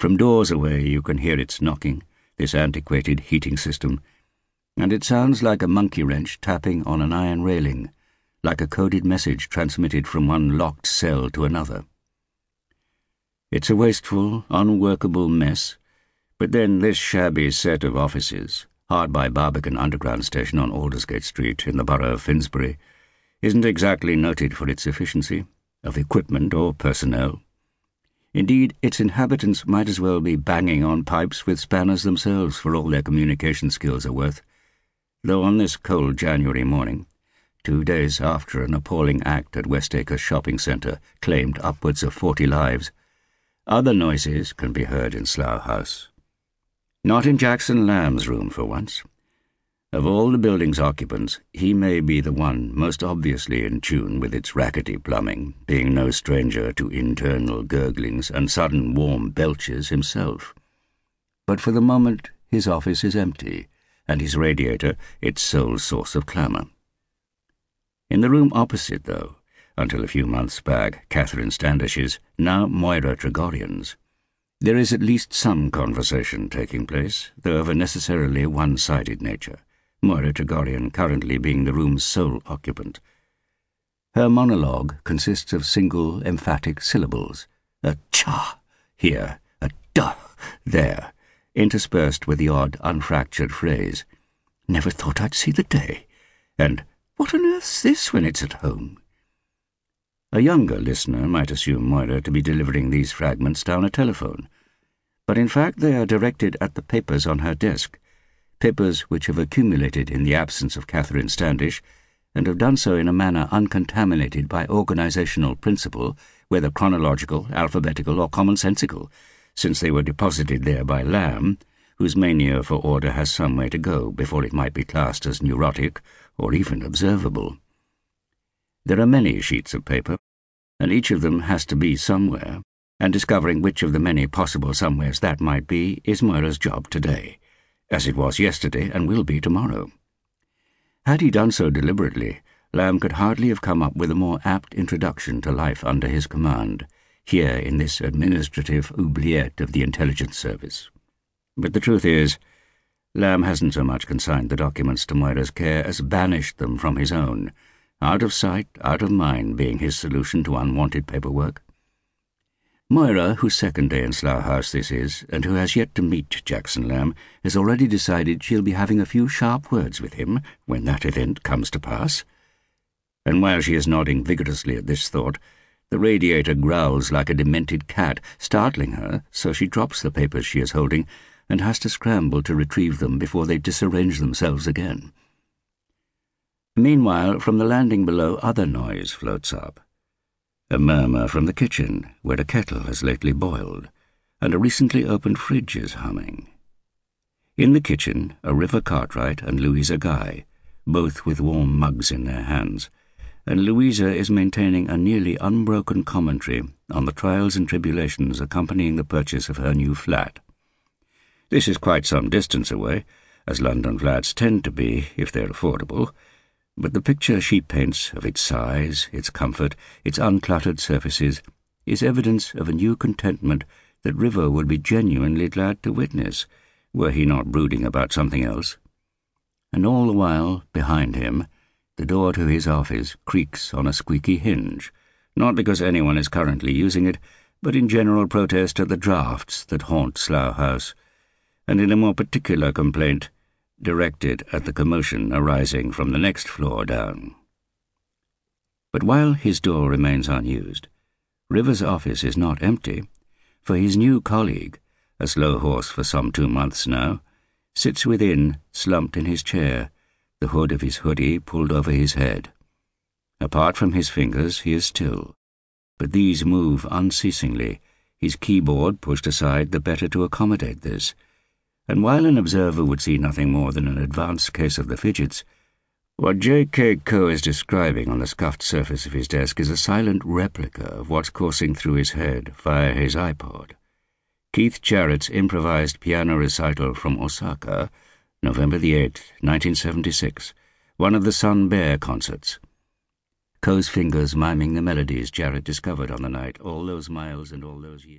From doors away you can hear its knocking, this antiquated heating system, and it sounds like a monkey wrench tapping on an iron railing, like a coded message transmitted from one locked cell to another. It's a wasteful, unworkable mess, but then this shabby set of offices, hard by Barbican Underground Station on Aldersgate Street in the borough of Finsbury, isn't exactly noted for its efficiency, of equipment or personnel. Indeed, its inhabitants might as well be banging on pipes with spanners themselves for all their communication skills are worth. Though on this cold January morning, two days after an appalling act at Westacre Shopping Centre claimed upwards of forty lives, other noises can be heard in Slough House. Not in Jackson Lamb's room for once. Of all the building's occupants, he may be the one most obviously in tune with its rackety plumbing, being no stranger to internal gurglings and sudden warm belches himself. But for the moment his office is empty, and his radiator its sole source of clamour. In the room opposite, though, until a few months back Catherine Standish's, now Moira Tregorian's, there is at least some conversation taking place, though of a necessarily one-sided nature. Moira Tregorian currently being the room's sole occupant. Her monologue consists of single emphatic syllables, a cha here, a duh there, interspersed with the odd unfractured phrase, never thought I'd see the day, and what on earth's this when it's at home? A younger listener might assume Moira to be delivering these fragments down a telephone, but in fact they are directed at the papers on her desk, papers which have accumulated in the absence of Catherine Standish, and have done so in a manner uncontaminated by organisational principle, whether chronological, alphabetical, or commonsensical, since they were deposited there by Lamb, whose mania for order has some way to go before it might be classed as neurotic or even observable. There are many sheets of paper, and each of them has to be somewhere, and discovering which of the many possible somewheres that might be is Moira's job today as it was yesterday and will be tomorrow. Had he done so deliberately, Lamb could hardly have come up with a more apt introduction to life under his command, here in this administrative oubliette of the intelligence service. But the truth is, Lamb hasn't so much consigned the documents to Moira's care as banished them from his own, out of sight, out of mind being his solution to unwanted paperwork. Moira, whose second day in Slough House this is, and who has yet to meet Jackson Lamb, has already decided she'll be having a few sharp words with him when that event comes to pass. And while she is nodding vigorously at this thought, the radiator growls like a demented cat, startling her, so she drops the papers she is holding and has to scramble to retrieve them before they disarrange themselves again. Meanwhile, from the landing below, other noise floats up a murmur from the kitchen, where a kettle has lately boiled, and a recently opened fridge is humming. In the kitchen are River Cartwright and Louisa Guy, both with warm mugs in their hands, and Louisa is maintaining a nearly unbroken commentary on the trials and tribulations accompanying the purchase of her new flat. This is quite some distance away, as London flats tend to be if they're affordable, but the picture she paints of its size, its comfort, its uncluttered surfaces, is evidence of a new contentment that River would be genuinely glad to witness, were he not brooding about something else. And all the while, behind him, the door to his office creaks on a squeaky hinge, not because anyone is currently using it, but in general protest at the draughts that haunt Slough House, and in a more particular complaint directed at the commotion arising from the next floor down. But while his door remains unused, River's office is not empty, for his new colleague, a slow horse for some two months now, sits within, slumped in his chair, the hood of his hoodie pulled over his head. Apart from his fingers, he is still, but these move unceasingly, his keyboard pushed aside the better to accommodate this, and while an observer would see nothing more than an advanced case of the fidgets, what J.K. Coe is describing on the scuffed surface of his desk is a silent replica of what's coursing through his head via his iPod. Keith Jarrett's improvised piano recital from Osaka, November the 8th, 1976, one of the Sun Bear concerts. Coe's fingers miming the melodies Jarrett discovered on the night all those miles and all those years.